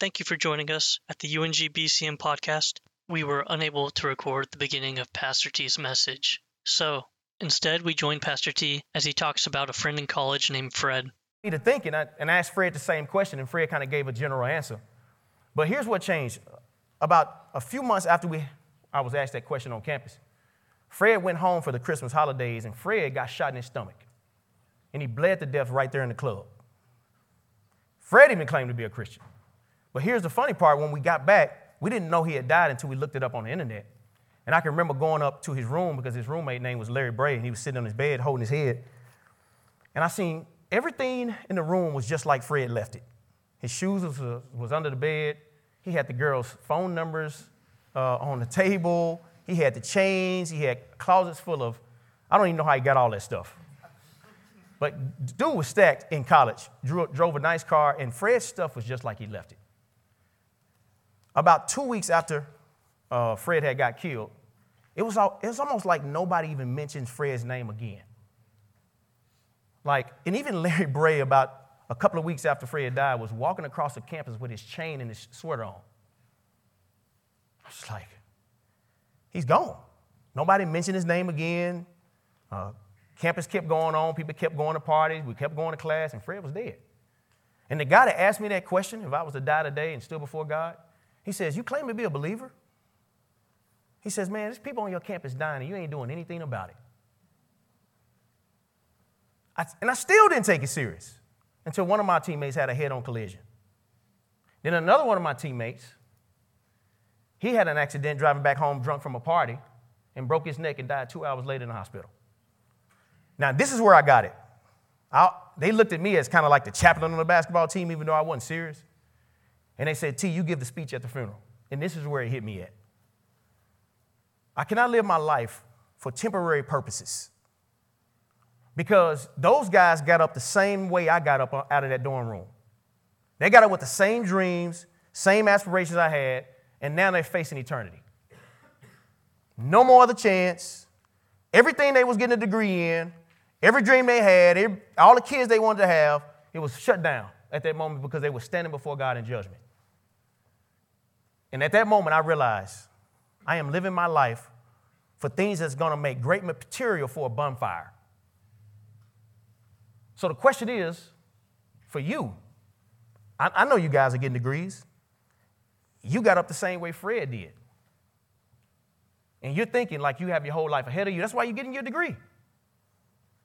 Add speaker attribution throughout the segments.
Speaker 1: Thank you for joining us at the UNG BCM podcast. We were unable to record the beginning of Pastor T's message, so instead we joined Pastor T as he talks about a friend in college named Fred.
Speaker 2: to think, and I, and I asked Fred the same question, and Fred kind of gave a general answer. But here's what changed. About a few months after we, I was asked that question on campus, Fred went home for the Christmas holidays, and Fred got shot in his stomach. And he bled to death right there in the club. Fred even claimed to be a Christian. But here's the funny part when we got back, we didn't know he had died until we looked it up on the internet. And I can remember going up to his room because his roommate name was Larry Bray, and he was sitting on his bed holding his head. And I seen everything in the room was just like Fred left it. His shoes was, uh, was under the bed. He had the girl's phone numbers uh, on the table. He had the chains. He had closets full of, I don't even know how he got all that stuff. But dude was stacked in college, drove, drove a nice car, and Fred's stuff was just like he left it. About two weeks after uh, Fred had got killed, it was, all, it was almost like nobody even mentioned Fred's name again. Like, and even Larry Bray, about a couple of weeks after Fred died, was walking across the campus with his chain and his sweater on. I was like, he's gone. Nobody mentioned his name again. Uh, campus kept going on. People kept going to parties. We kept going to class, and Fred was dead. And the guy that asked me that question, if I was to die today and still before God, he says, You claim to be a believer? He says, Man, there's people on your campus dying, and you ain't doing anything about it. I, and I still didn't take it serious until one of my teammates had a head on collision. Then another one of my teammates, he had an accident driving back home drunk from a party and broke his neck and died two hours later in the hospital. Now, this is where I got it. I, they looked at me as kind of like the chaplain on the basketball team, even though I wasn't serious. And they said, T, you give the speech at the funeral. And this is where it hit me at. I cannot live my life for temporary purposes. Because those guys got up the same way I got up uh, out of that dorm room. They got up with the same dreams, same aspirations I had, and now they're facing eternity. No more other chance. Everything they was getting a degree in, every dream they had, every, all the kids they wanted to have, it was shut down at that moment because they were standing before God in judgment. And at that moment, I realized I am living my life for things that's going to make great material for a bonfire. So the question is for you, I, I know you guys are getting degrees. You got up the same way Fred did. And you're thinking like you have your whole life ahead of you. That's why you're getting your degree.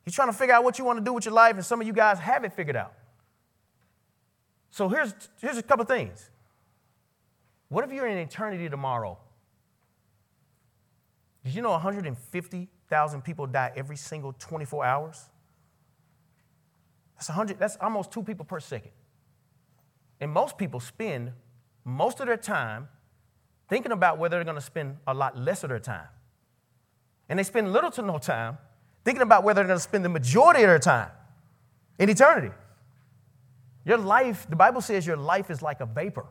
Speaker 2: You're trying to figure out what you want to do with your life, and some of you guys have it figured out. So here's, here's a couple things. What if you're in eternity tomorrow? Did you know 150,000 people die every single 24 hours? That's 100, that's almost two people per second. And most people spend most of their time thinking about whether they're going to spend a lot less of their time. And they spend little to no time thinking about whether they're going to spend the majority of their time in eternity. Your life, the Bible says your life is like a vapor.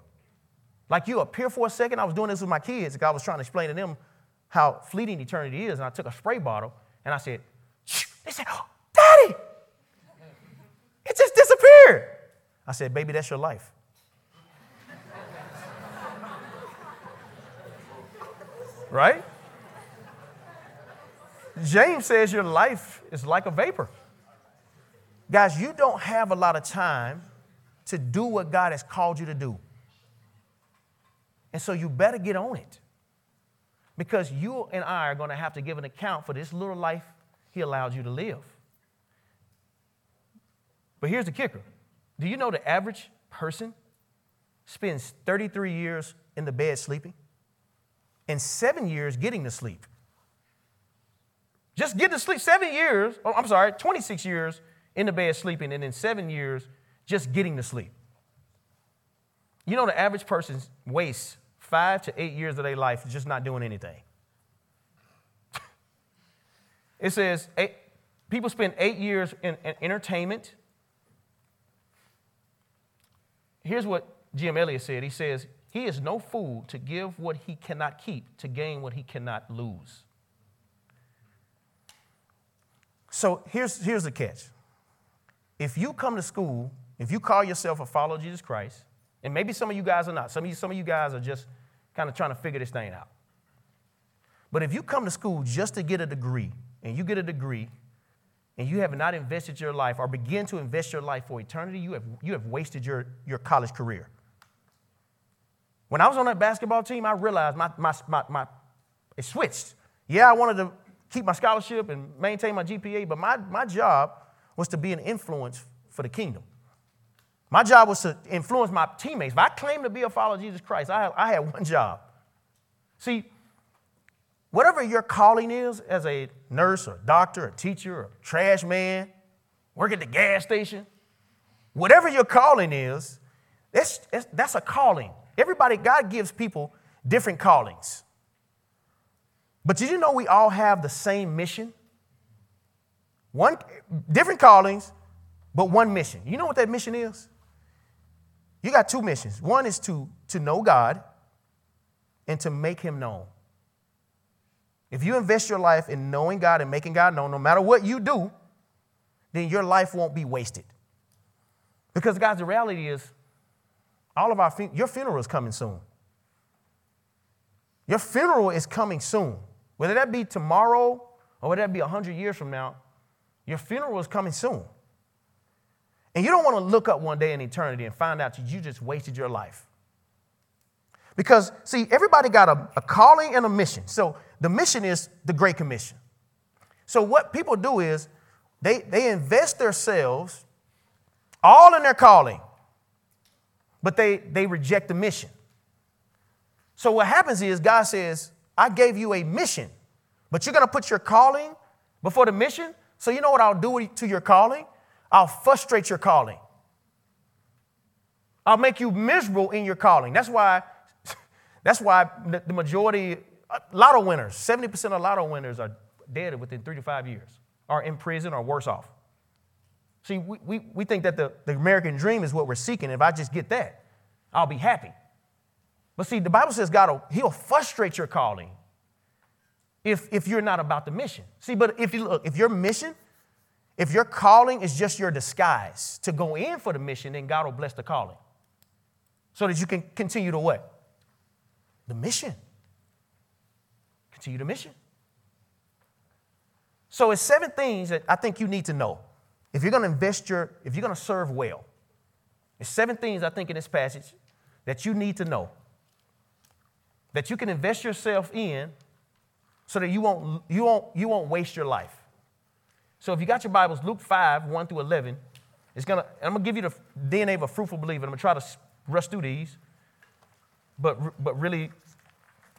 Speaker 2: Like you appear for a second. I was doing this with my kids. I was trying to explain to them how fleeting eternity is. And I took a spray bottle and I said, Shh. they said, oh, Daddy, it just disappeared. I said, Baby, that's your life. right? James says your life is like a vapor. Guys, you don't have a lot of time to do what God has called you to do. And so you better get on it. Because you and I are going to have to give an account for this little life He allows you to live. But here's the kicker do you know the average person spends 33 years in the bed sleeping and seven years getting to sleep? Just getting to sleep, seven years, oh, I'm sorry, 26 years in the bed sleeping, and then seven years just getting to sleep. You know, the average person wastes five to eight years of their life just not doing anything. it says eight, people spend eight years in, in entertainment. Here's what Jim Elliot said He says, He is no fool to give what he cannot keep to gain what he cannot lose. So here's, here's the catch. If you come to school, if you call yourself a follower of Jesus Christ, And maybe some of you guys are not. Some of you, some of you guys are just kind of trying to figure this thing out. But if you come to school just to get a degree, and you get a degree, and you have not invested your life or begin to invest your life for eternity, you have, you have wasted your, your college career. When I was on that basketball team, I realized my, my, my, my it switched. Yeah, I wanted to keep my scholarship and maintain my GPA, but my, my job was to be an influence for the kingdom. My job was to influence my teammates. If I claimed to be a follower of Jesus Christ, I, I had one job. See, whatever your calling is as a nurse or doctor or teacher or trash man, work at the gas station, whatever your calling is, that's, that's a calling. Everybody, God gives people different callings. But did you know we all have the same mission? One different callings, but one mission. You know what that mission is? You got two missions. One is to, to know God and to make him known. If you invest your life in knowing God and making God known, no matter what you do, then your life won't be wasted. Because, guys, the reality is, all of our your funeral is coming soon. Your funeral is coming soon. Whether that be tomorrow or whether that be 100 years from now, your funeral is coming soon. And you don't want to look up one day in eternity and find out that you just wasted your life. Because, see, everybody got a, a calling and a mission. So the mission is the Great Commission. So what people do is they, they invest themselves all in their calling, but they, they reject the mission. So what happens is God says, I gave you a mission, but you're going to put your calling before the mission. So you know what I'll do to your calling? I'll frustrate your calling. I'll make you miserable in your calling. That's why, that's why the majority, uh, lotto winners, 70% of lotto winners are dead within three to five years, are in prison or worse off. See, we, we, we think that the, the American dream is what we're seeking. If I just get that, I'll be happy. But see, the Bible says God will, He'll frustrate your calling if, if you're not about the mission. See, but if you look, if your mission, if your calling is just your disguise to go in for the mission, then God will bless the calling. So that you can continue to what? The mission. Continue the mission. So it's seven things that I think you need to know. If you're going to invest your, if you're going to serve well, it's seven things I think in this passage that you need to know that you can invest yourself in so that you won't, you won't, you won't waste your life. So if you got your Bibles, Luke 5, 1 through 11, it's gonna, I'm going to give you the DNA of a fruitful believer. I'm going to try to rush through these, but, but really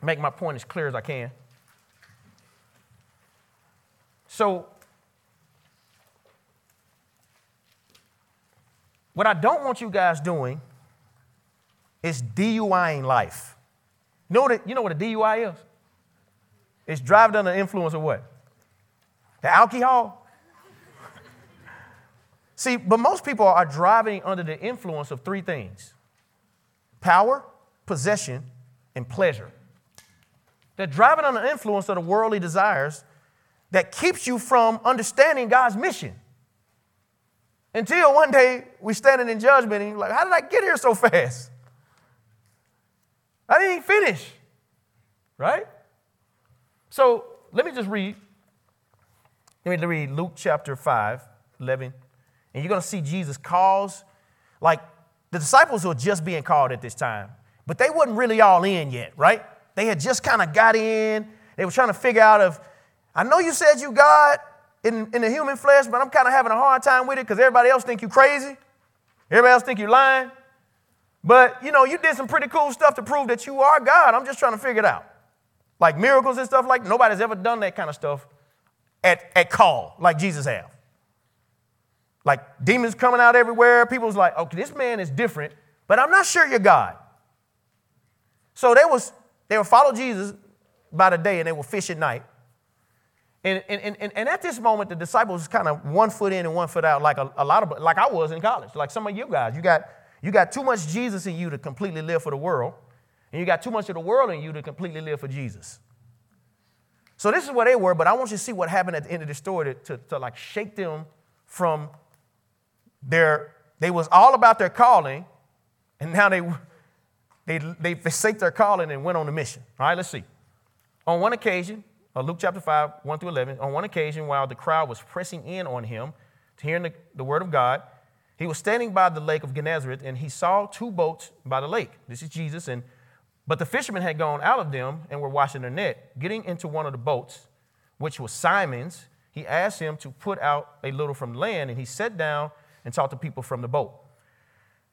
Speaker 2: make my point as clear as I can. So, what I don't want you guys doing is DUIing life. You know what, it, you know what a DUI is? It's driving under the influence of what? The alcohol? See, but most people are driving under the influence of three things power, possession, and pleasure. They're driving under the influence of the worldly desires that keeps you from understanding God's mission. Until one day we're standing in judgment and you're like, how did I get here so fast? I didn't finish. Right? So let me just read. Let me read Luke chapter 5, 11. And you're going to see Jesus calls, like the disciples were just being called at this time, but they wasn't really all in yet, right? They had just kind of got in. They were trying to figure out if, I know you said you God in, in the human flesh, but I'm kind of having a hard time with it because everybody else think you crazy. Everybody else think you lying. But you know, you did some pretty cool stuff to prove that you are God. I'm just trying to figure it out. Like miracles and stuff like nobody's ever done that kind of stuff at, at call, like Jesus have. Like demons coming out everywhere. People's like, okay, this man is different, but I'm not sure you're God. So they was they would follow Jesus by the day and they would fish at night. And, and, and, and at this moment, the disciples kind of one foot in and one foot out, like a, a lot of like I was in college, like some of you guys. You got you got too much Jesus in you to completely live for the world, and you got too much of the world in you to completely live for Jesus. So this is where they were, but I want you to see what happened at the end of the story to, to, to like shake them from their, they was all about their calling, And now they, they, they forsake their calling and went on a mission. All right, let's see. On one occasion, uh, Luke chapter 5, 1 through 11, on one occasion, while the crowd was pressing in on him to hear the, the word of God, he was standing by the lake of Gennesaret and he saw two boats by the lake. This is Jesus. And, but the fishermen had gone out of them and were washing their net. Getting into one of the boats, which was Simon's, he asked him to put out a little from land and he sat down and taught the people from the boat.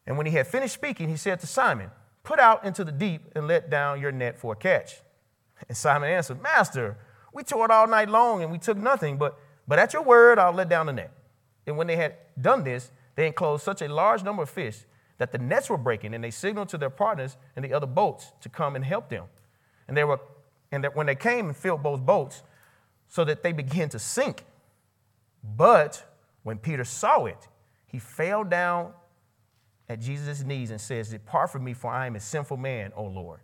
Speaker 2: And when he had finished speaking, he said to Simon, Put out into the deep and let down your net for a catch. And Simon answered, Master, we toiled all night long and we took nothing, but, but at your word, I'll let down the net. And when they had done this, they enclosed such a large number of fish that the nets were breaking, and they signaled to their partners in the other boats to come and help them. And they were, and that when they came and filled both boats, so that they began to sink. But when Peter saw it, he fell down at Jesus' knees and says, Depart from me, for I am a sinful man, O Lord.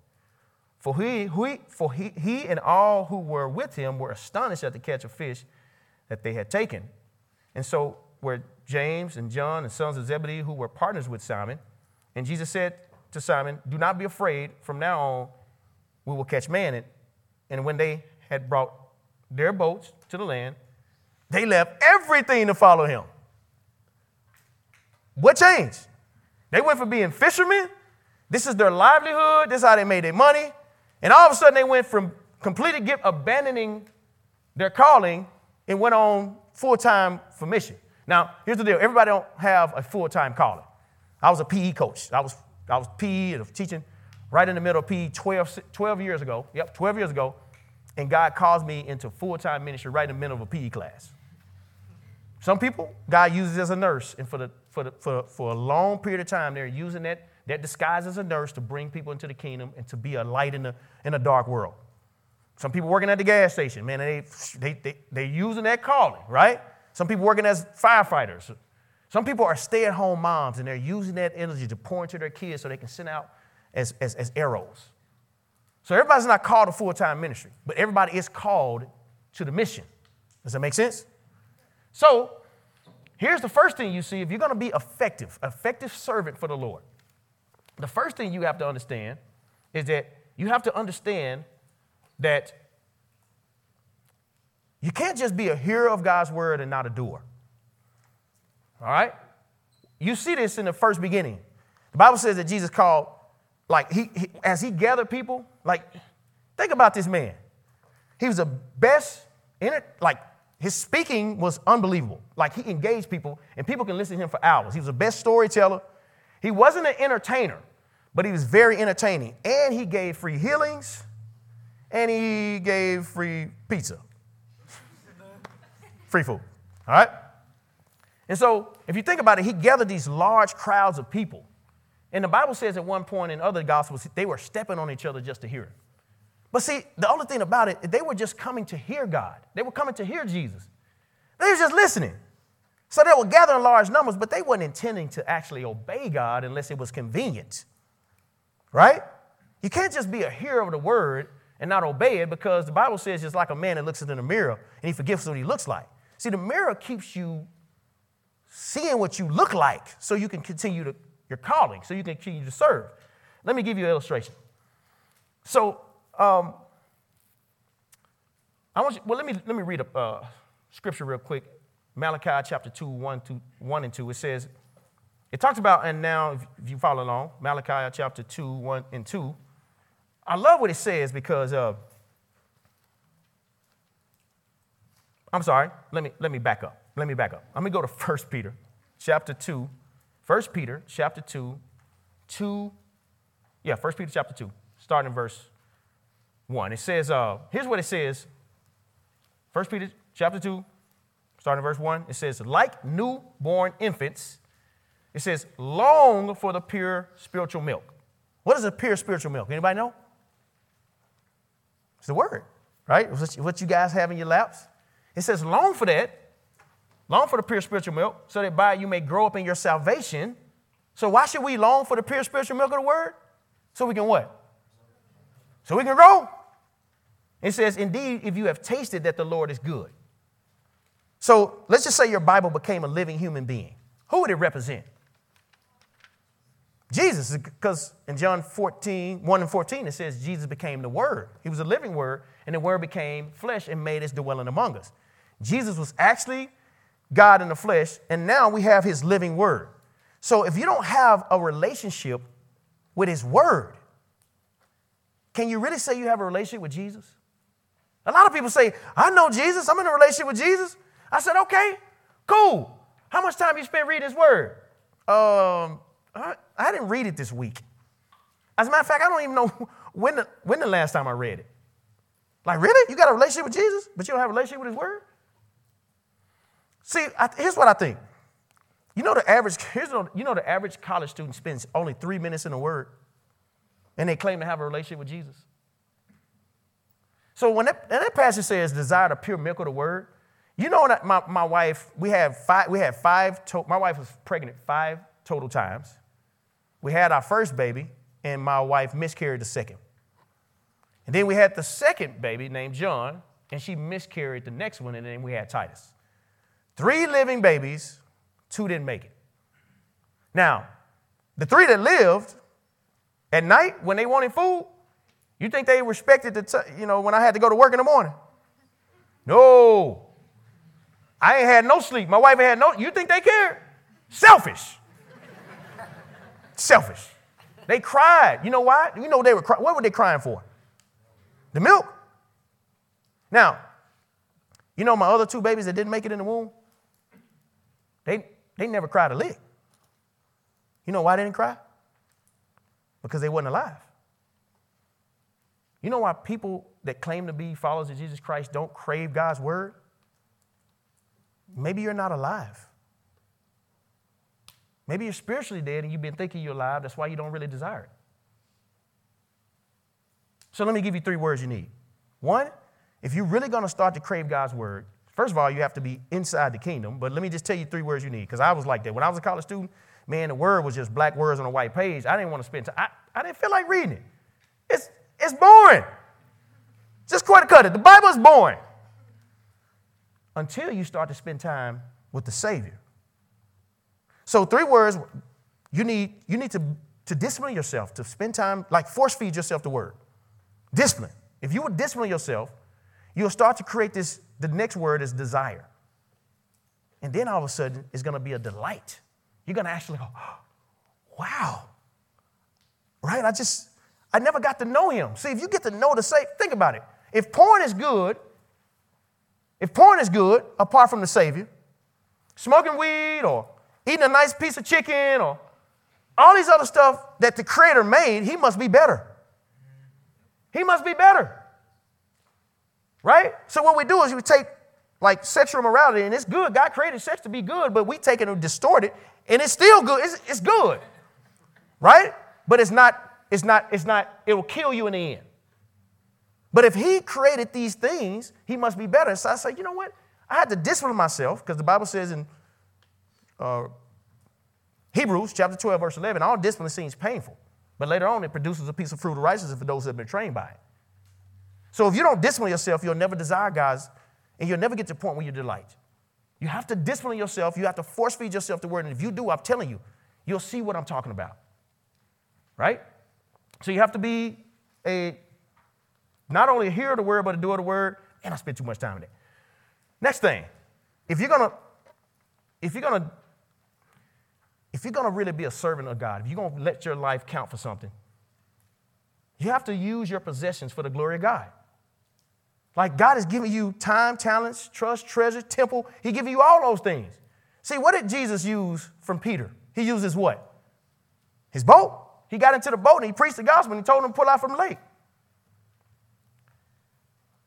Speaker 2: For he, he, for he, he and all who were with him were astonished at the catch of fish that they had taken. And so were James and John and sons of Zebedee, who were partners with Simon. And Jesus said to Simon, Do not be afraid. From now on, we will catch man. And when they had brought their boats to the land, they left everything to follow him. What changed? They went from being fishermen. This is their livelihood. This is how they made their money. And all of a sudden, they went from completely get, abandoning their calling and went on full time for mission. Now, here's the deal everybody don't have a full time calling. I was a PE coach. I was, I was PE and teaching right in the middle of PE 12, 12 years ago. Yep, 12 years ago. And God calls me into full time ministry right in the middle of a PE class. Some people, God uses as a nurse, and for, the, for, the, for, for a long period of time, they're using that, that disguise as a nurse to bring people into the kingdom and to be a light in a, in a dark world. Some people working at the gas station, man, they, they, they, they're using that calling, right? Some people working as firefighters. Some people are stay at home moms and they're using that energy to pour into their kids so they can send out as, as, as arrows. So everybody's not called to full time ministry, but everybody is called to the mission. Does that make sense? So here's the first thing you see if you're going to be effective, effective servant for the Lord. The first thing you have to understand is that you have to understand that you can't just be a hearer of God's word and not a doer. All right? You see this in the first beginning. The Bible says that Jesus called, like, he, he as he gathered people, like, think about this man. He was the best in it, like, his speaking was unbelievable. Like, he engaged people, and people can listen to him for hours. He was the best storyteller. He wasn't an entertainer, but he was very entertaining. And he gave free healings, and he gave free pizza. Free food. All right? And so, if you think about it, he gathered these large crowds of people. And the Bible says at one point in other gospels, they were stepping on each other just to hear it. But see, the only thing about it, they were just coming to hear God. They were coming to hear Jesus. They were just listening. So they were gathering large numbers, but they weren't intending to actually obey God unless it was convenient. Right? You can't just be a hearer of the word and not obey it because the Bible says it's like a man that looks in the mirror and he forgets what he looks like. See, the mirror keeps you seeing what you look like so you can continue to, your calling, so you can continue to serve. Let me give you an illustration. So, um, I want you, well, let me, let me read a uh, scripture real quick. Malachi chapter 2, 1, 2, 1 and 2. It says, it talks about, and now if, if you follow along, Malachi chapter 2, 1 and 2. I love what it says because uh, I'm sorry, let me, let me back up. Let me back up. Let me go to 1 Peter chapter 2. 1 Peter chapter 2, 2, yeah, 1 Peter chapter 2, starting in verse 1. It says, uh, here's what it says. 1 Peter chapter 2, starting in verse 1. It says, like newborn infants, it says, long for the pure spiritual milk. What is a pure spiritual milk? Anybody know? It's the word, right? What you guys have in your laps. It says, long for that, long for the pure spiritual milk, so that by you may grow up in your salvation. So why should we long for the pure spiritual milk of the word? So we can what? So we can grow. It says, indeed, if you have tasted that the Lord is good. So let's just say your Bible became a living human being. Who would it represent? Jesus, because in John 14, 1 and 14, it says Jesus became the Word. He was a living Word, and the Word became flesh and made his dwelling among us. Jesus was actually God in the flesh, and now we have his living Word. So if you don't have a relationship with his Word, can you really say you have a relationship with Jesus? A lot of people say, I know Jesus, I'm in a relationship with Jesus. I said, okay, cool. How much time you spent reading his Word? Um, I, I didn't read it this week. As a matter of fact, I don't even know when the, when the last time I read it. Like, really? You got a relationship with Jesus, but you don't have a relationship with His Word? See, I, here's what I think. You know the average. Here's the, you know the average college student spends only three minutes in the Word, and they claim to have a relationship with Jesus. So when that, that passage says, "Desire the pure milk of the Word," you know my, my wife. We have five. We had five. To, my wife was pregnant five total times. We had our first baby, and my wife miscarried the second. And then we had the second baby named John, and she miscarried the next one, and then we had Titus. Three living babies, two didn't make it. Now, the three that lived at night when they wanted food, you think they respected the, t- you know, when I had to go to work in the morning? No. I ain't had no sleep. My wife had no, you think they cared? Selfish. Selfish. They cried. You know why? You know they were crying. What were they crying for? The milk. Now, you know my other two babies that didn't make it in the womb? They, they never cried a lick. You know why they didn't cry? Because they wasn't alive. You know why people that claim to be followers of Jesus Christ don't crave God's word? Maybe you're not alive. Maybe you're spiritually dead and you've been thinking you're alive. That's why you don't really desire it. So let me give you three words you need. One, if you're really going to start to crave God's word, first of all, you have to be inside the kingdom. But let me just tell you three words you need because I was like that. When I was a college student, man, the word was just black words on a white page. I didn't want to spend time. I, I didn't feel like reading it. It's, it's boring. Just quite cut it. The Bible is boring until you start to spend time with the Savior. So, three words you need, you need to, to discipline yourself, to spend time, like force feed yourself the word. Discipline. If you would discipline yourself, you'll start to create this. The next word is desire. And then all of a sudden, it's going to be a delight. You're going to actually go, wow. Right? I just, I never got to know him. See, if you get to know the Savior, think about it. If porn is good, if porn is good, apart from the Savior, smoking weed or eating a nice piece of chicken or all these other stuff that the Creator made, He must be better. He must be better. Right? So what we do is we take like sexual morality, and it's good. God created sex to be good, but we take it and distort it, and it's still good. It's, it's good. Right? But it's not, it's not, it's not, it will kill you in the end. But if he created these things, he must be better. So I say, you know what? I had to discipline myself because the Bible says in uh, Hebrews chapter 12, verse 11, all discipline seems painful, but later on it produces a piece of fruit of righteousness for those that have been trained by it. So if you don't discipline yourself, you'll never desire God's, and you'll never get to the point where you delight. You have to discipline yourself. You have to force feed yourself the word. And if you do, I'm telling you, you'll see what I'm talking about. Right? So you have to be a not only a hearer of the word, but a doer of the word. And I spent too much time in it. Next thing, if you're gonna, if you're gonna if you're to really be a servant of God, if you're to let your life count for something, you have to use your possessions for the glory of God. Like God has given you time, talents, trust, treasure, temple. He giving you all those things. See, what did Jesus use from Peter? He uses what? His boat. He got into the boat and he preached the gospel and he told him to pull out from the lake.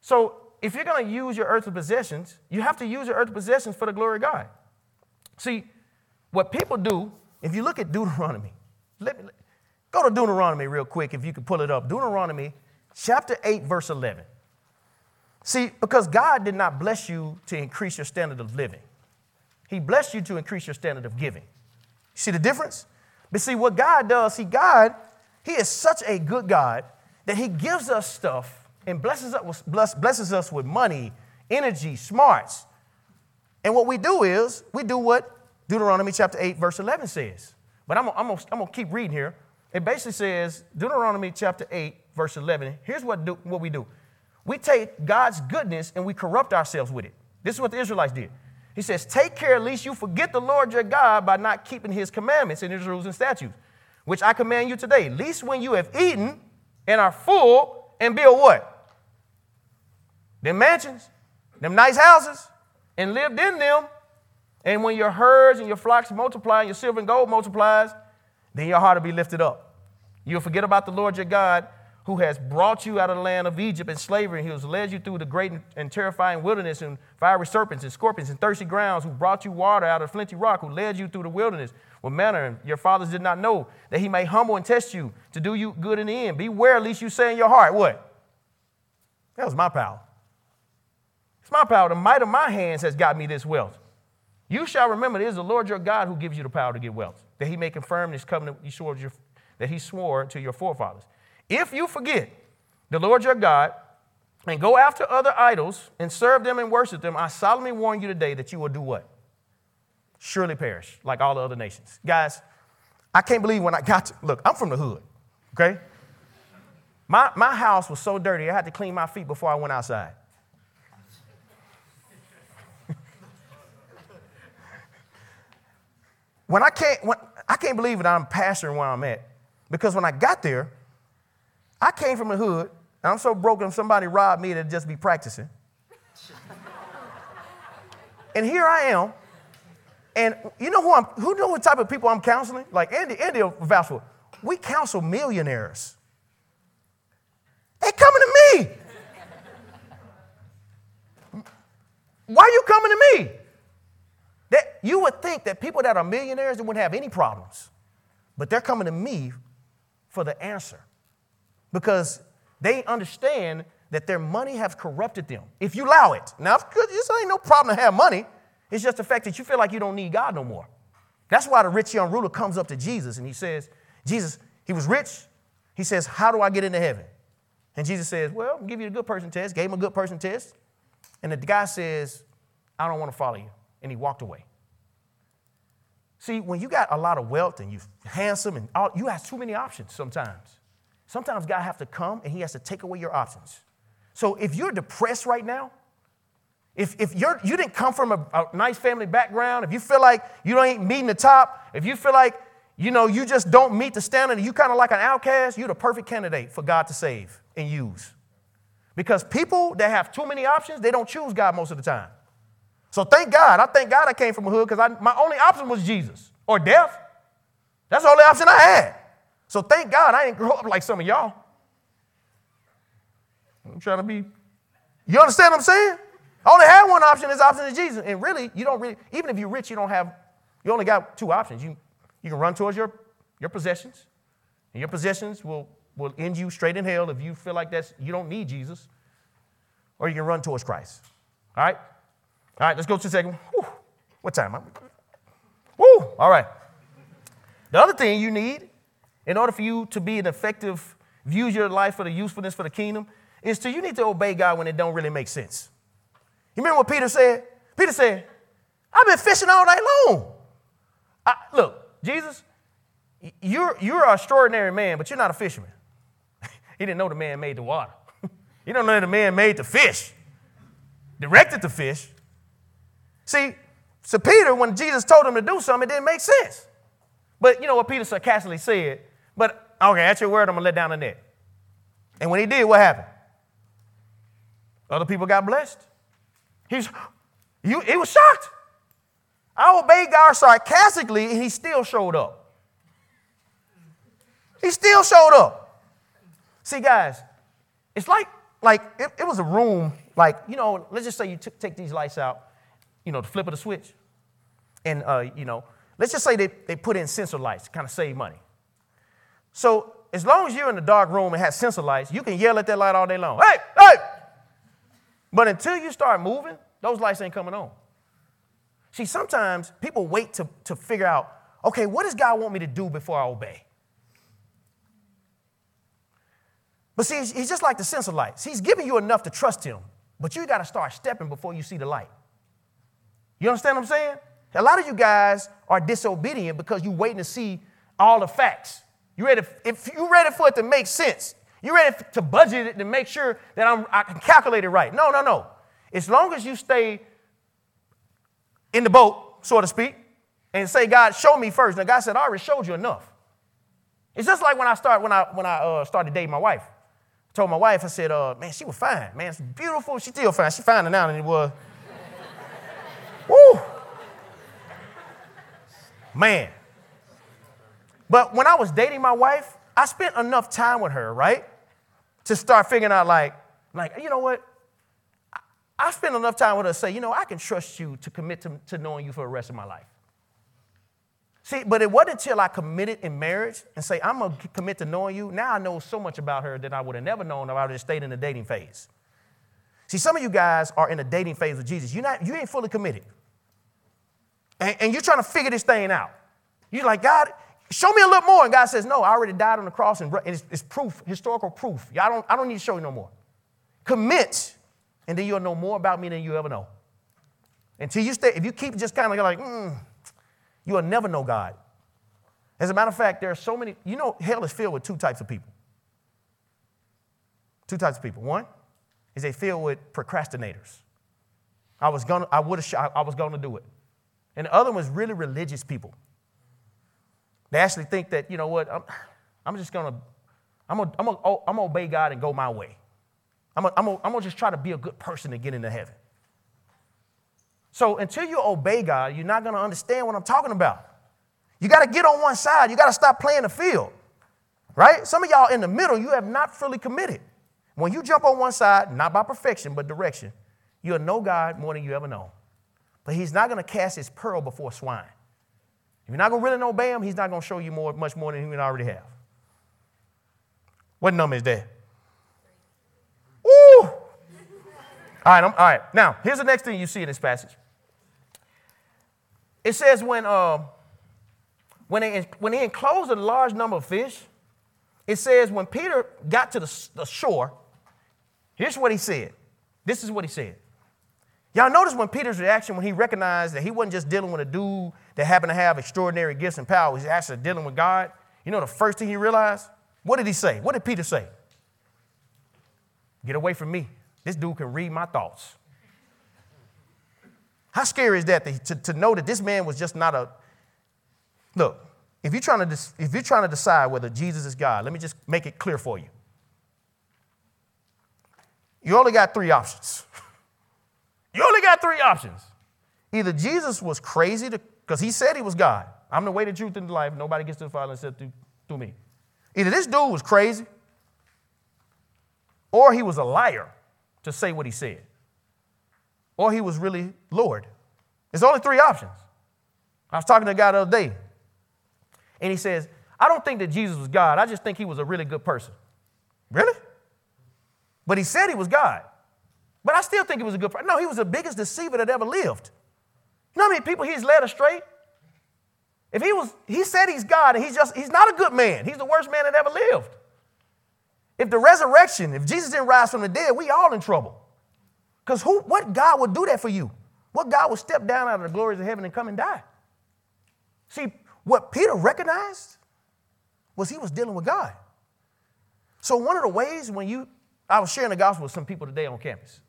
Speaker 2: So if you're going to use your earthly possessions, you have to use your earthly possessions for the glory of God. See, what people do, if you look at Deuteronomy, let me, go to Deuteronomy real quick if you could pull it up. Deuteronomy chapter 8, verse 11. See, because God did not bless you to increase your standard of living, He blessed you to increase your standard of giving. See the difference? But see, what God does, see, God, He is such a good God that He gives us stuff and blesses us, bless, blesses us with money, energy, smarts. And what we do is we do what Deuteronomy chapter 8, verse 11 says. But I'm, I'm, I'm going to keep reading here. It basically says, Deuteronomy chapter 8, verse 11. Here's what, do, what we do we take God's goodness and we corrupt ourselves with it. This is what the Israelites did. He says, Take care lest you forget the Lord your God by not keeping his commandments and his rules and statutes, which I command you today. Least when you have eaten and are full and build what? Them mansions, them nice houses, and lived in them. And when your herds and your flocks multiply and your silver and gold multiplies, then your heart will be lifted up. You'll forget about the Lord your God who has brought you out of the land of Egypt in slavery, and he has led you through the great and terrifying wilderness and fiery serpents and scorpions and thirsty grounds, who brought you water out of flinty rock, who led you through the wilderness with manna and your fathers did not know, that he may humble and test you to do you good in the end. Beware lest you say in your heart, What? That was my power. It's my power. The might of my hands has got me this wealth. You shall remember it is the Lord your God who gives you the power to get wealth, that he may confirm this covenant he swore that he swore to your forefathers. If you forget the Lord your God and go after other idols and serve them and worship them, I solemnly warn you today that you will do what? Surely perish, like all the other nations. Guys, I can't believe when I got to, look, I'm from the hood, okay? My, my house was so dirty, I had to clean my feet before I went outside. when I can't, when, I can't believe that I'm pastoring where I'm at because when I got there, I came from the hood, I'm so broken if somebody robbed me to just be practicing. and here I am, and you know who I'm who know what type of people I'm counseling? Like Andy, Andy vouch for. We counsel millionaires. They coming to me. Why are you coming to me? That you would think that people that are millionaires wouldn't have any problems. But they're coming to me for the answer because they understand that their money has corrupted them. If you allow it. Now, this ain't no problem to have money. It's just the fact that you feel like you don't need God no more. That's why the rich young ruler comes up to Jesus and he says, Jesus, he was rich. He says, How do I get into heaven? And Jesus says, Well, I'll give you a good person test. Gave him a good person test. And the guy says, I don't want to follow you. And he walked away. See, when you got a lot of wealth and you're handsome and all, you have too many options sometimes. Sometimes God has to come and He has to take away your options. So if you're depressed right now, if, if you're, you didn't come from a, a nice family background, if you feel like you don't ain't meeting the top, if you feel like you know you just don't meet the standard and you kind of like an outcast, you're the perfect candidate for God to save and use. Because people that have too many options, they don't choose God most of the time. So thank God. I thank God I came from a hood because my only option was Jesus or death. That's the only option I had. So thank God I didn't grow up like some of y'all. I'm trying to be, you understand what I'm saying? I only had one option, this option is Jesus. And really, you don't really, even if you're rich, you don't have, you only got two options. You, you can run towards your, your possessions, and your possessions will, will end you straight in hell if you feel like that's, you don't need Jesus. Or you can run towards Christ. All right? All right, let's go to the second one. What time? Woo! All right. The other thing you need in order for you to be an effective, use your life for the usefulness for the kingdom, is to you need to obey God when it don't really make sense. You remember what Peter said? Peter said, I've been fishing all night long. I, look, Jesus, you're, you're an extraordinary man, but you're not a fisherman. he didn't know the man made the water. he don't know the man made the fish, directed the fish. See, so Peter, when Jesus told him to do something, it didn't make sense. But you know what Peter sarcastically said? But okay, at your word, I'm gonna let down the net. And when he did, what happened? Other people got blessed. He's you he was shocked. I obeyed God sarcastically, and he still showed up. He still showed up. See, guys, it's like like it, it was a room, like, you know, let's just say you t- take these lights out, you know, the flip of the switch. And uh, you know, let's just say they, they put in sensor lights to kind of save money. So as long as you're in the dark room and have sensor lights, you can yell at that light all day long. Hey, hey! But until you start moving, those lights ain't coming on. See, sometimes people wait to, to figure out, okay, what does God want me to do before I obey? But see, he's just like the sensor lights. He's giving you enough to trust him, but you got to start stepping before you see the light. You understand what I'm saying? A lot of you guys are disobedient because you're waiting to see all the facts. You ready? If you ready for it to make sense, you ready to budget it to make sure that I'm, I can calculate it right. No, no, no. As long as you stay in the boat, so to speak, and say, God, show me first. Now, God said, I already showed you enough. It's just like when I start when I when I uh, started dating my wife. I told my wife, I said, uh, man, she was fine. Man, she's beautiful. She's still fine. She's finer now than it was. Woo! Man. But when I was dating my wife, I spent enough time with her, right? To start figuring out, like, like, you know what? I, I spent enough time with her to say, you know, I can trust you to commit to, to knowing you for the rest of my life. See, but it wasn't until I committed in marriage and say, I'm going to commit to knowing you. Now I know so much about her that I would have never known if I would have stayed in the dating phase. See, some of you guys are in the dating phase with Jesus. You're not, you ain't fully committed. And, and you're trying to figure this thing out. You're like, God, show me a little more. And God says, No, I already died on the cross, and it's, it's proof, historical proof. I don't, I don't need to show you no more. Commit, and then you'll know more about me than you ever know. Until you stay, if you keep just kind of like, mm, you will never know God. As a matter of fact, there are so many, you know, hell is filled with two types of people. Two types of people. One is they filled with procrastinators. I was gonna, I would have, I was gonna do it. And the other one is really religious people. They actually think that, you know what, I'm, I'm just gonna, I'm gonna, I'm, gonna, oh, I'm gonna obey God and go my way. I'm gonna, I'm, gonna, I'm gonna just try to be a good person to get into heaven. So until you obey God, you're not going to understand what I'm talking about. You got to get on one side. You got to stop playing the field, right? Some of y'all in the middle, you have not fully committed. When you jump on one side, not by perfection, but direction, you'll know God more than you ever know. But He's not going to cast His pearl before swine. You're not going to really obey Him, He's not going to show you more, much more than you already have. What number is that? Woo! All right, I'm, all right. Now, here's the next thing you see in this passage. It says when, uh, when, they, when they enclosed a large number of fish, it says when Peter got to the, the shore, here's what he said. This is what he said. Y'all notice when Peter's reaction when he recognized that he wasn't just dealing with a dude that happened to have extraordinary gifts and power, he's actually dealing with God. You know the first thing he realized? What did he say? What did Peter say? Get away from me. This dude can read my thoughts. How scary is that to, to know that this man was just not a. Look, if you're, trying to, if you're trying to decide whether Jesus is God, let me just make it clear for you. You only got three options. you only got three options. Either Jesus was crazy because he said he was God. I'm the way, the truth, and the life. Nobody gets to the Father except through, through me. Either this dude was crazy or he was a liar to say what he said or he was really Lord. There's only three options. I was talking to a guy the other day, and he says, I don't think that Jesus was God. I just think he was a really good person. Really? But he said he was God. But I still think he was a good person. No, he was the biggest deceiver that ever lived. You know how many people he's led astray? If he was, he said he's God, and he's just, he's not a good man. He's the worst man that ever lived. If the resurrection, if Jesus didn't rise from the dead, we all in trouble. Because who, what God would do that for you? What God would step down out of the glories of heaven and come and die? See, what Peter recognized was he was dealing with God. So one of the ways when you, I was sharing the gospel with some people today on campus.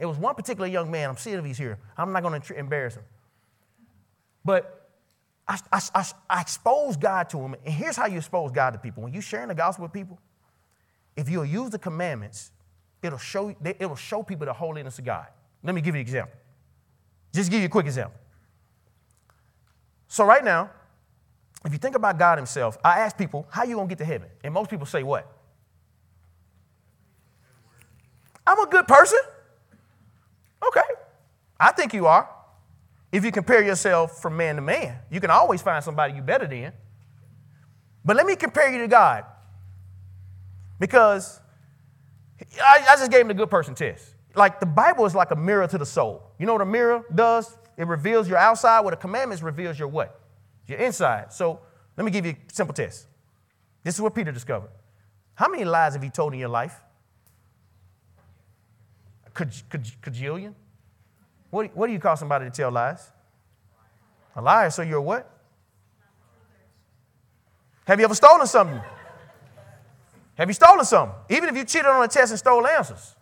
Speaker 2: It was one particular young man. I'm seeing if he's here. I'm not going to embarrass him. But I, I, I, I exposed God to him. And here's how you expose God to people. When you're sharing the gospel with people, if you'll use the commandments it'll show, it'll show people the holiness of God. Let me give you an example. Just give you a quick example. So right now, if you think about God himself, I ask people, how you going to get to heaven? And most people say what? I'm a good person. Okay. I think you are. If you compare yourself from man to man, you can always find somebody you better than. But let me compare you to God. Because I, I just gave him the good person test. Like the Bible is like a mirror to the soul. You know what a mirror does? It reveals your outside. What a commandments reveals your what? Your inside. So let me give you a simple test. This is what Peter discovered. How many lies have you told in your life? Cajillion? What, what do you call somebody to tell lies? A liar. So you're what? Have you ever stolen something? Have you stolen something? Even if you cheated on a test and stole answers,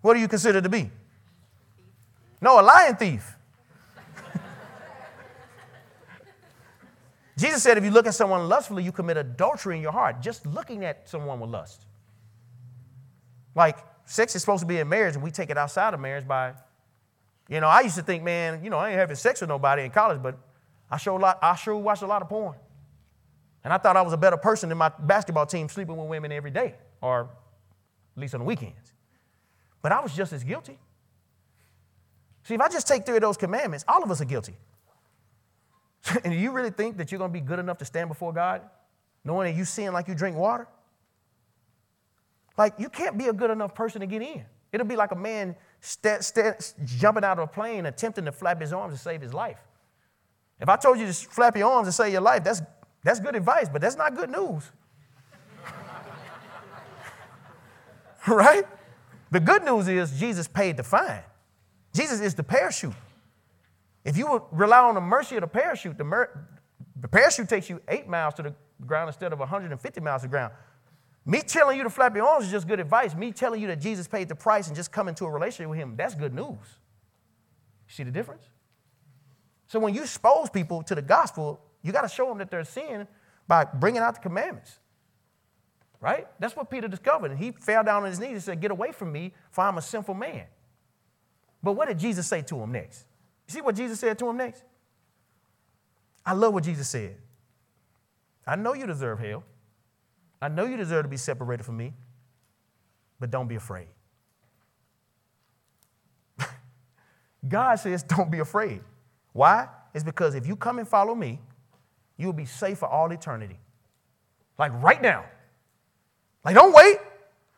Speaker 2: what do you consider to be? No, a lying thief. Jesus said if you look at someone lustfully, you commit adultery in your heart, just looking at someone with lust. Like, sex is supposed to be in marriage, and we take it outside of marriage by, you know, I used to think, man, you know, I ain't having sex with nobody in college, but I sure, lot, I sure watched a lot of porn. And I thought I was a better person than my basketball team sleeping with women every day, or at least on the weekends. But I was just as guilty. See, if I just take three of those commandments, all of us are guilty. and do you really think that you're going to be good enough to stand before God knowing that you sin like you drink water? Like, you can't be a good enough person to get in. It'll be like a man st- st- jumping out of a plane attempting to flap his arms to save his life. If I told you to flap your arms to save your life, that's, that's good advice, but that's not good news. right? The good news is Jesus paid the fine. Jesus is the parachute. If you would rely on the mercy of the parachute, the, mer- the parachute takes you eight miles to the ground instead of 150 miles to the ground. Me telling you to flap your arms is just good advice. Me telling you that Jesus paid the price and just come into a relationship with him, that's good news. See the difference? So when you expose people to the gospel, you got to show them that their sin by bringing out the commandments. Right? That's what Peter discovered. And he fell down on his knees and said, Get away from me, for I'm a sinful man. But what did Jesus say to him next? You see what Jesus said to him next? I love what Jesus said. I know you deserve hell. I know you deserve to be separated from me, but don't be afraid. God says, don't be afraid. Why? It's because if you come and follow me, you will be safe for all eternity. Like right now. Like don't wait.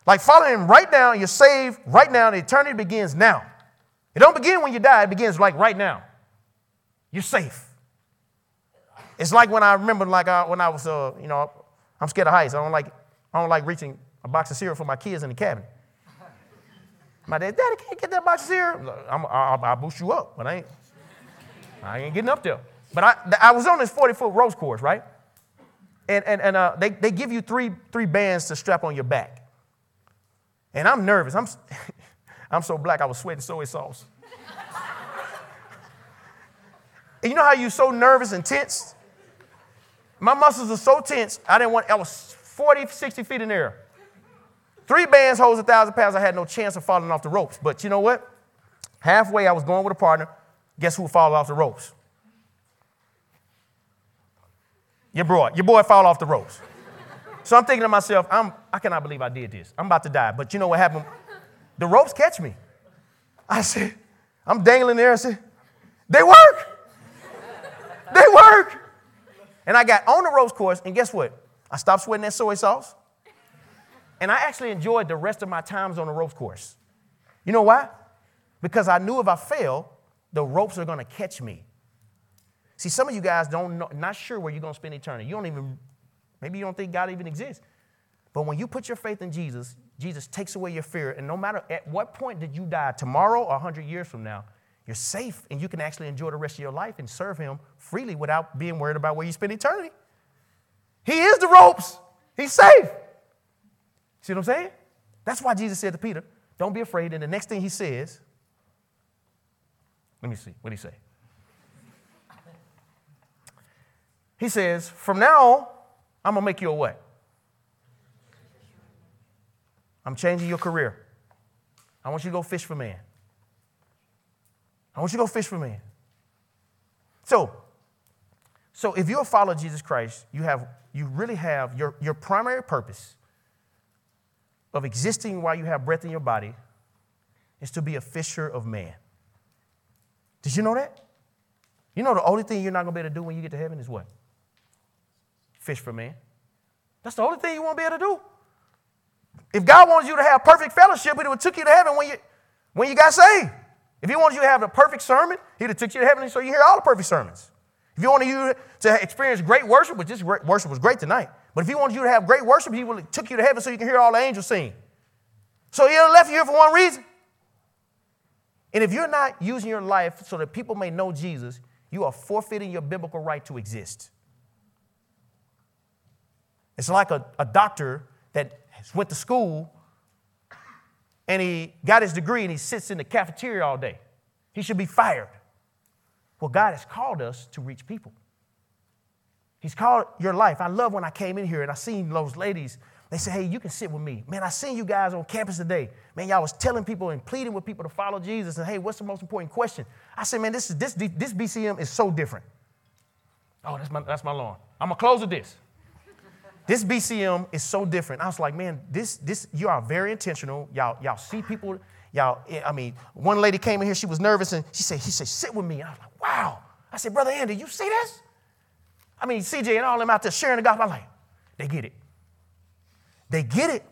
Speaker 2: Like follow him right now, you're saved right now, the eternity begins now. It don't begin when you die, it begins like right now. You're safe. It's like when I remember, like I, when I was, uh, you know, I'm scared of heights. I don't like, I don't like reaching a box of cereal for my kids in the cabin. My dad, Daddy, can't get that box of cereal. I'm, I'll, I'll boost you up, but I ain't, I ain't getting up there. But I, I was on this 40 foot ropes course, right? And, and, and uh, they, they give you three, three bands to strap on your back. And I'm nervous. I'm, I'm so black, I was sweating soy sauce. and you know how you're so nervous and tense? My muscles are so tense, I didn't want, I was 40, 60 feet in the air. Three bands holds a thousand pounds. I had no chance of falling off the ropes. But you know what? Halfway, I was going with a partner. Guess who fall off the ropes? Your boy. Your boy fall off the ropes. So I'm thinking to myself, I'm, I cannot believe I did this. I'm about to die. But you know what happened? The ropes catch me. I said, I'm dangling there. I said, they work. they work. And I got on the ropes course, and guess what? I stopped sweating that soy sauce. And I actually enjoyed the rest of my times on the ropes course. You know why? Because I knew if I fell, the ropes are gonna catch me. See, some of you guys don't know, not sure where you're gonna spend eternity. You don't even, maybe you don't think God even exists. But when you put your faith in Jesus, Jesus takes away your fear. And no matter at what point did you die, tomorrow or 100 years from now, you're safe and you can actually enjoy the rest of your life and serve Him freely without being worried about where you spend eternity. He is the ropes, He's safe. See what I'm saying? That's why Jesus said to Peter, Don't be afraid. And the next thing He says, let me see, what did He say? He says, From now on, I'm gonna make you a what? I'm changing your career. I want you to go fish for man. I want you to go fish for man. So, so if follower of Jesus Christ, you have you really have your, your primary purpose of existing while you have breath in your body is to be a fisher of man. Did you know that? You know the only thing you're not gonna be able to do when you get to heaven is what? Fish for man. That's the only thing you won't be able to do. If God wanted you to have perfect fellowship, He would took you to heaven when you, when you got saved. If He wanted you to have a perfect sermon, He'd have took you to heaven so you hear all the perfect sermons. If He wanted you to experience great worship, which this worship was great tonight, but if He wanted you to have great worship, He would have took you to heaven so you can hear all the angels sing. So He left you here for one reason. And if you're not using your life so that people may know Jesus, you are forfeiting your biblical right to exist. It's like a, a doctor that went to school and he got his degree and he sits in the cafeteria all day. He should be fired. Well, God has called us to reach people. He's called your life. I love when I came in here and I seen those ladies. They said, Hey, you can sit with me. Man, I seen you guys on campus today. Man, y'all was telling people and pleading with people to follow Jesus. And hey, what's the most important question? I said, Man, this is this this BCM is so different. Oh, that's my that's my lawn. I'm gonna close with this. This BCM is so different. I was like, man, this, this, you are very intentional. Y'all, y'all see people, y'all, eh, I mean, one lady came in here, she was nervous, and she said, he said, sit with me. And I was like, wow. I said, Brother Andy, you see this? I mean, CJ and all them out there sharing the gospel. I'm like, they get it. They get it.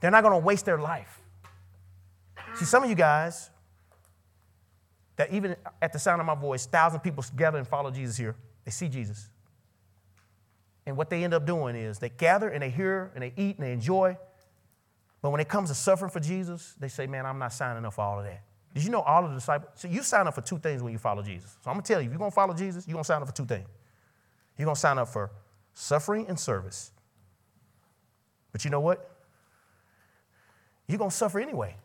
Speaker 2: They're not gonna waste their life. See, some of you guys, that even at the sound of my voice, thousand people gather and follow Jesus here, they see Jesus. And what they end up doing is they gather and they hear and they eat and they enjoy. But when it comes to suffering for Jesus, they say, man, I'm not signing up for all of that. Did you know all of the disciples? So you sign up for two things when you follow Jesus. So I'm gonna tell you, if you're gonna follow Jesus, you're gonna sign up for two things. You're gonna sign up for suffering and service. But you know what? You're gonna suffer anyway.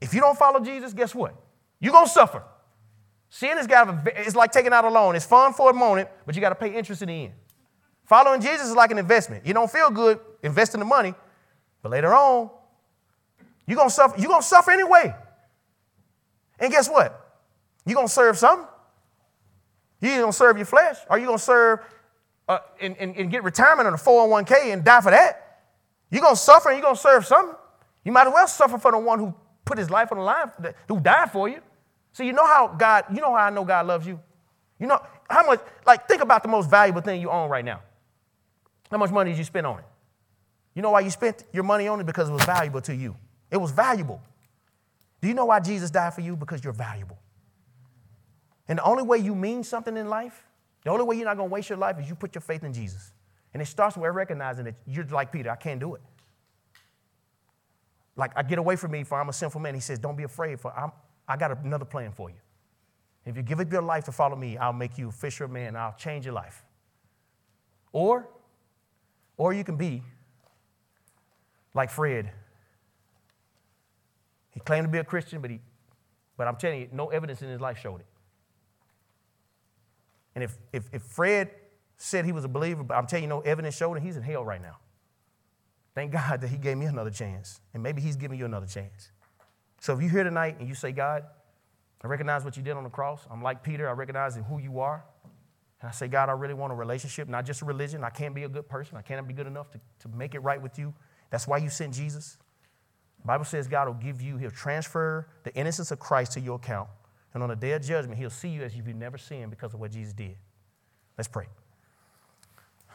Speaker 2: If you don't follow Jesus, guess what? You're gonna suffer. Sin is got it's like taking out a loan. It's fun for a moment, but you got to pay interest in the end. Following Jesus is like an investment. You don't feel good investing the money, but later on, you're gonna suffer, you're gonna suffer anyway. And guess what? You're gonna serve something. You either gonna serve your flesh, or you gonna serve uh, and, and, and, get retirement on a 401k and die for that. You're gonna suffer and you're gonna serve something. You might as well suffer for the one who put his life on the line, who died for you. So you know how God, you know how I know God loves you? You know how much, like, think about the most valuable thing you own right now. How much money did you spend on it? You know why you spent your money on it? Because it was valuable to you. It was valuable. Do you know why Jesus died for you? Because you're valuable. And the only way you mean something in life, the only way you're not going to waste your life is you put your faith in Jesus. And it starts with recognizing that you're like Peter, I can't do it. Like, I get away from me, for I'm a sinful man. He says, Don't be afraid, for I'm, I got another plan for you. If you give up your life to follow me, I'll make you a fisher of men. I'll change your life. Or or you can be like Fred. He claimed to be a Christian, but, he, but I'm telling you, no evidence in his life showed it. And if, if, if Fred said he was a believer, but I'm telling you, no evidence showed it, he's in hell right now. Thank God that he gave me another chance. And maybe he's giving you another chance. So if you're here tonight and you say, God, I recognize what you did on the cross. I'm like Peter, I recognize who you are. And I say, God, I really want a relationship, not just a religion. I can't be a good person. I can't be good enough to, to make it right with you. That's why you sent Jesus. The Bible says God will give you, He'll transfer the innocence of Christ to your account. And on the day of judgment, He'll see you as if you've never seen because of what Jesus did. Let's pray.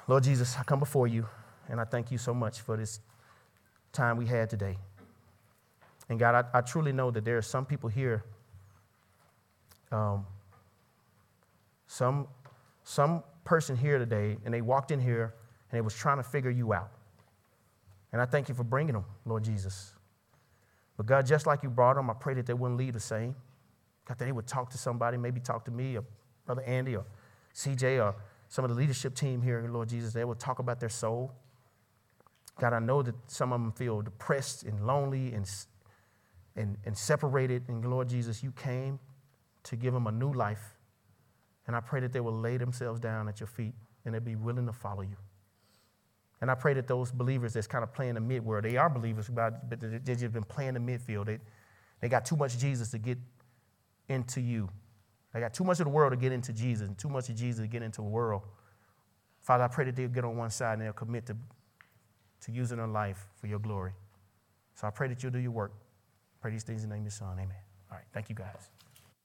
Speaker 2: Lord Jesus, I come before you and I thank you so much for this time we had today. And God, I, I truly know that there are some people here, um, some some person here today and they walked in here and they was trying to figure you out. And I thank you for bringing them, Lord Jesus. But God, just like you brought them, I pray that they wouldn't leave the same. God, that they would talk to somebody, maybe talk to me or Brother Andy or CJ or some of the leadership team here, Lord Jesus. They would talk about their soul. God, I know that some of them feel depressed and lonely and, and, and separated. And Lord Jesus, you came to give them a new life and I pray that they will lay themselves down at your feet and they'll be willing to follow you. And I pray that those believers that's kind of playing the mid world, they are believers, but they've just been playing the midfield. They, they got too much Jesus to get into you. They got too much of the world to get into Jesus and too much of Jesus to get into the world. Father, I pray that they'll get on one side and they'll commit to, to using their life for your glory. So I pray that you'll do your work. I pray these things in the name of your son. Amen. All right. Thank you, guys.